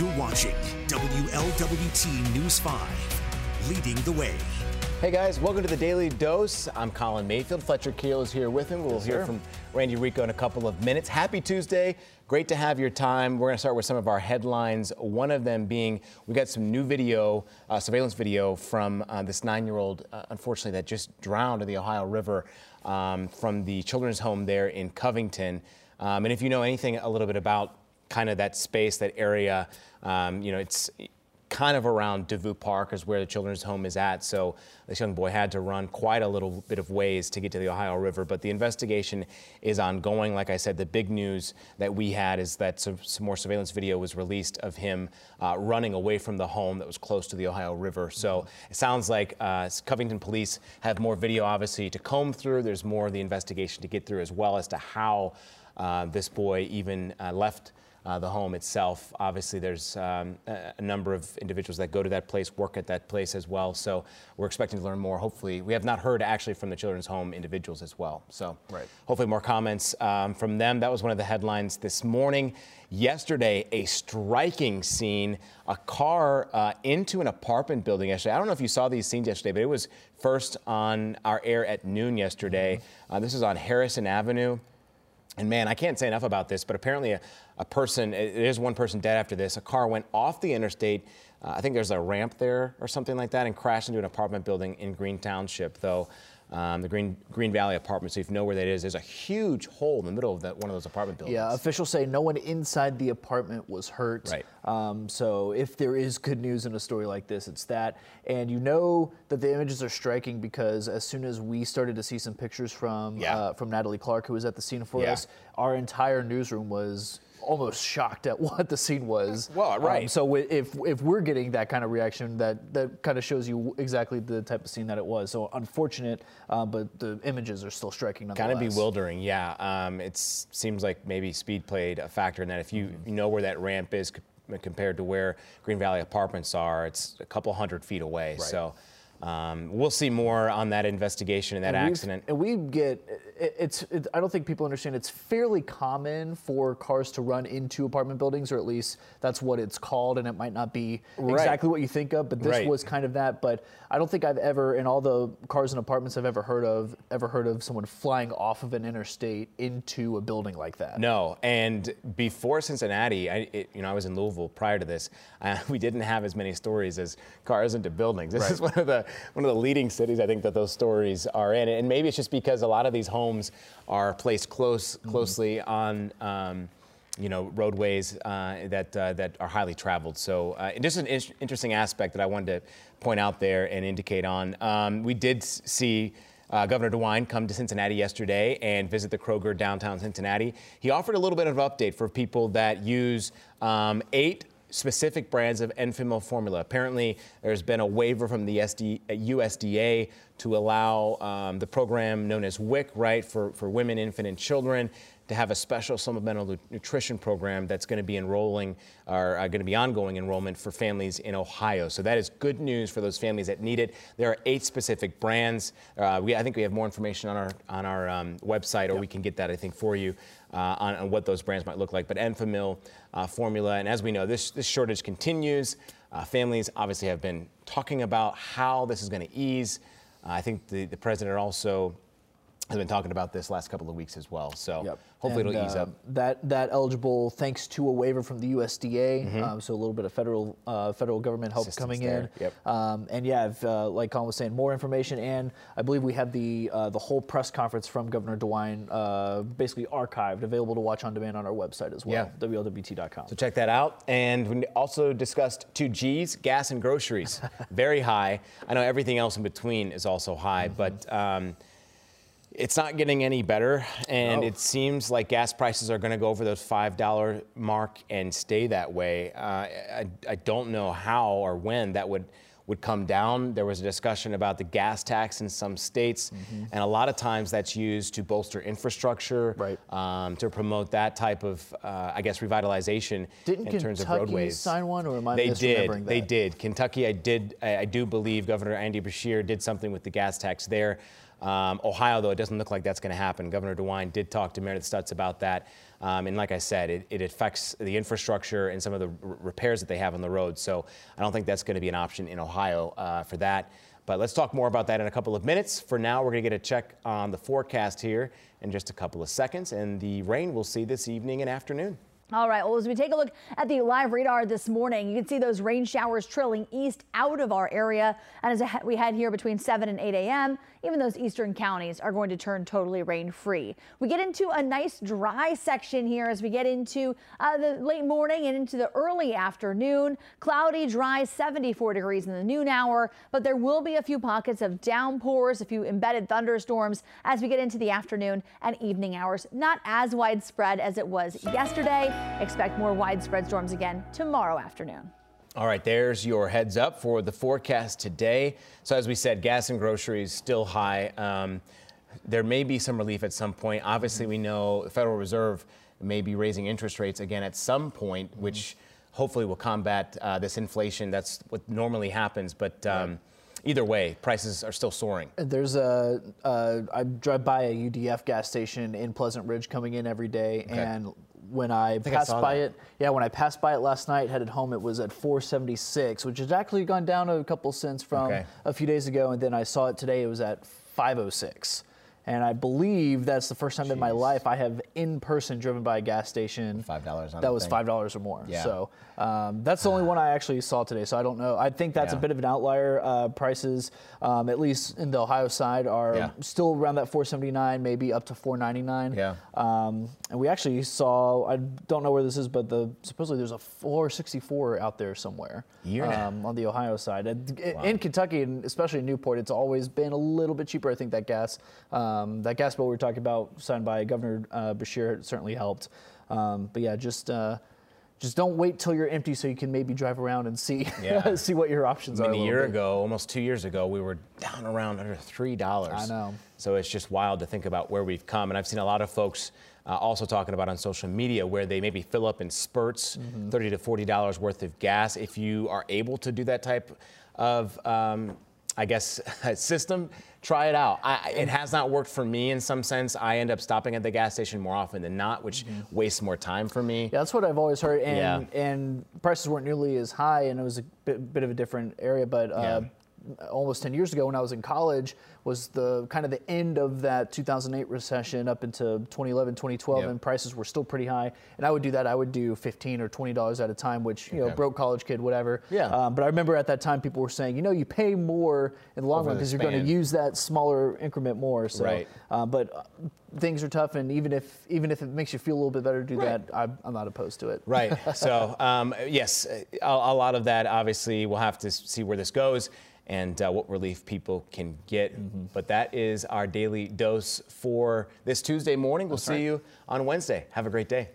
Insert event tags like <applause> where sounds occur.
You're watching WLWT News 5, leading the way. Hey guys, welcome to the Daily Dose. I'm Colin Mayfield. Fletcher Keel is here with him. We'll yes, hear sir. from Randy Rico in a couple of minutes. Happy Tuesday. Great to have your time. We're going to start with some of our headlines. One of them being we got some new video, uh, surveillance video from uh, this nine year old, uh, unfortunately, that just drowned in the Ohio River um, from the children's home there in Covington. Um, and if you know anything a little bit about kind of that space, that area, um, you know, it's kind of around Devou Park is where the children's home is at. So this young boy had to run quite a little bit of ways to get to the Ohio River. But the investigation is ongoing. Like I said, the big news that we had is that some, some more surveillance video was released of him uh, running away from the home that was close to the Ohio River. So it sounds like uh, Covington police have more video, obviously, to comb through. There's more of the investigation to get through, as well as to how uh, this boy even uh, left uh, the home itself. Obviously, there's um, a, a number of individuals that go to that place, work at that place as well. So we're expecting to learn more. Hopefully, we have not heard actually from the children's home individuals as well. So Right. hopefully, more comments um, from them. That was one of the headlines this morning. Yesterday, a striking scene: a car uh, into an apartment building. Yesterday, I don't know if you saw these scenes yesterday, but it was first on our air at noon yesterday. Uh, this is on Harrison Avenue. And man, I can't say enough about this, but apparently a, a person, there's one person dead after this. A car went off the interstate. Uh, I think there's a ramp there or something like that and crashed into an apartment building in Green Township, though. Um, the Green Green Valley Apartments. So if you know where that is, there's a huge hole in the middle of that one of those apartment buildings. Yeah, officials say no one inside the apartment was hurt. Right. Um, so if there is good news in a story like this, it's that. And you know that the images are striking because as soon as we started to see some pictures from Yeah. uh, from Natalie Clark, who was at the scene for Yeah. us, our entire newsroom was almost shocked at <laughs> what the scene was. Well, right. Um, so if if we're getting that kind of reaction, that that kind of shows you exactly the type of scene that it was. So unfortunate, uh, but the images are still striking Kind of bewildering, yeah. Um, it seems like maybe speed played a factor in that. If you, you know where that ramp is compared to where Green Valley Apartments are, it's a couple hundred feet away. So um, we'll see more on that investigation and that And accident. And we get it's. It, I don't think people understand. It's fairly common for cars to run into apartment buildings, or at least that's what it's called. And it might not be Right. exactly what you think of, but this Right. was kind of that. But I don't think I've ever, in all the cars and apartments I've ever heard of, ever heard of someone flying off of an interstate into a building like that. No, and before Cincinnati, I, it, you know, I was in Louisville prior to this. <laughs> Uh, we didn't have as many stories as cars into buildings. This is one of the one of the leading cities I think that those stories are in, and maybe it's just because a lot of these homes are placed close, closely on. Um, you know, roadways uh, that uh, that are highly traveled. So, uh, just an in- interesting aspect that I wanted to point out there and indicate on. Um, we did see uh, Governor DeWine come to Cincinnati yesterday and visit the Kroger downtown Cincinnati. He offered a little bit of update for people that use um, eight specific brands of Enfamil formula. Apparently, there's been a waiver from the SD, USDA to allow um, the program known as WIC, right, for, for women, infant, and children to have a special supplemental nutrition program that's going to be enrolling or uh, going to be ongoing enrollment for families in Ohio. So that is good news for those families that need it. There are eight specific brands. Uh, we, I think we have more information on our on our um, website, or we can get that I think for you uh, on, on what those brands might look like. But Enfamil uh, formula, and as we know, this this shortage continues. Uh, families obviously have been talking about how this is going to ease. Uh, I think the, the president also has been talking about this last couple of weeks as well. So Yep. hopefully And, it'll ease uh, up. That that eligible thanks to a waiver from the USDA, Mm-hmm. um, so a little bit of federal uh, federal government help Assistance coming there, in. yep. Um, and yeah, uh, like Colin was saying, more information, and I believe we have the uh, the whole press conference from Governor DeWine uh, basically archived, available to watch on demand on our website as well, Yeah. WLWT.com. So check that out. And we also discussed two G's, gas and groceries, <laughs> very high. I know everything else in between is also high, Mm-hmm. but um, it's not getting any better. And No. it seems like gas prices are going to go over those $5 mark and stay that way. Uh, I, I don't know how or when that would would come down. There was a discussion about the gas tax in some states, Mm-hmm. and a lot of times that's used to bolster infrastructure, Right. um, to promote that type of, uh, I guess, revitalization Didn't in terms of Kentucky roadways. sign one, or am I they did. misremembering They did. Kentucky, I did. I, I do believe Governor Andy Beshear did something with the gas tax there. Um, Ohio, though, it doesn't look like that's going to happen. Governor DeWine did talk to Meredith Stutz about that. Um, and like I said, it, it, affects the infrastructure and some of the repairs that they have on the road. So I don't think that's going to be an option in Ohio uh, for that. But let's talk more about that in a couple of minutes. For now, we're going to get a check on the forecast here in just a couple of seconds. And the rain we'll see this evening and afternoon. All right, well, as we take a look at the live radar this morning, you can see those rain showers trailing east out of our area. And as we head here between 7 and 8 a.m., even those eastern counties are going to turn totally rain free. We get into a nice dry section here as we get into uh, the late morning and into the early afternoon. Cloudy, dry, 74 degrees in the noon hour, but there will be a few pockets of downpours, a few embedded thunderstorms as we get into the afternoon and evening hours. Not as widespread as it was yesterday. Expect more widespread storms again tomorrow afternoon. All right, there's your heads up for the forecast today. So, as we said, gas and groceries still high. Um, there may be some relief at some point. Obviously, we know the Federal Reserve may be raising interest rates again at some point, which hopefully will combat uh, this inflation. That's what normally happens. But um, either way, prices are still soaring. There's a, uh, I drive by a UDF gas station in Pleasant Ridge coming in every day, okay. and when I, I passed I by that. it, yeah, when I passed by it last night, headed home, it was at 476, which has actually gone down a couple cents from okay. a few days ago. And then I saw it today; it was at 506. And I believe that's the first time Jeez. in my life I have in person driven by a gas station. Five dollars. That was five dollars or more. Yeah. So um, that's the only one I actually saw today. So I don't know. I think that's yeah. a bit of an outlier. Uh, prices, um, at least in the Ohio side, are yeah. still around that 479, maybe up to 499. Yeah. Um, and we actually saw. I don't know where this is, but the supposedly there's a 464 out there somewhere. Um, on the Ohio side, wow. in Kentucky and especially in Newport, it's always been a little bit cheaper. I think that gas. Um, that gas bill we were talking about, signed by Governor uh, Beshear, certainly helped. Um, but yeah, just uh, just don't wait till you're empty so you can maybe drive around and see yeah. <laughs> see what your options I mean, are. A, a year bit. ago, almost two years ago, we were down around under three dollars. I know. So it's just wild to think about where we've come, and I've seen a lot of folks. Uh, also talking about on social media where they maybe fill up in spurts, mm-hmm. 30 to 40 dollars worth of gas. If you are able to do that type of um, I guess, <laughs> system, try it out. I, it has not worked for me in some sense. I end up stopping at the gas station more often than not, which mm-hmm. wastes more time for me. Yeah, that's what I've always heard. And, yeah. and prices weren't nearly as high, and it was a bit, bit of a different area. But uh, yeah. Almost 10 years ago, when I was in college, was the kind of the end of that 2008 recession up into 2011, 2012, yep. and prices were still pretty high. And I would do that. I would do 15 or 20 dollars at a time, which you okay. know, broke college kid, whatever. Yeah. Um, but I remember at that time people were saying, you know, you pay more in the long Over run because you're going to use that smaller increment more. So, right. Uh, but uh, things are tough, and even if even if it makes you feel a little bit better to do right. that, I'm, I'm, not opposed to it. Right. <laughs> so um, yes, a, a lot of that obviously we'll have to see where this goes and uh, what relief people can get. Mm-hmm. But that is our daily dose for this Tuesday morning. We'll That's see right. you on Wednesday. Have a great day.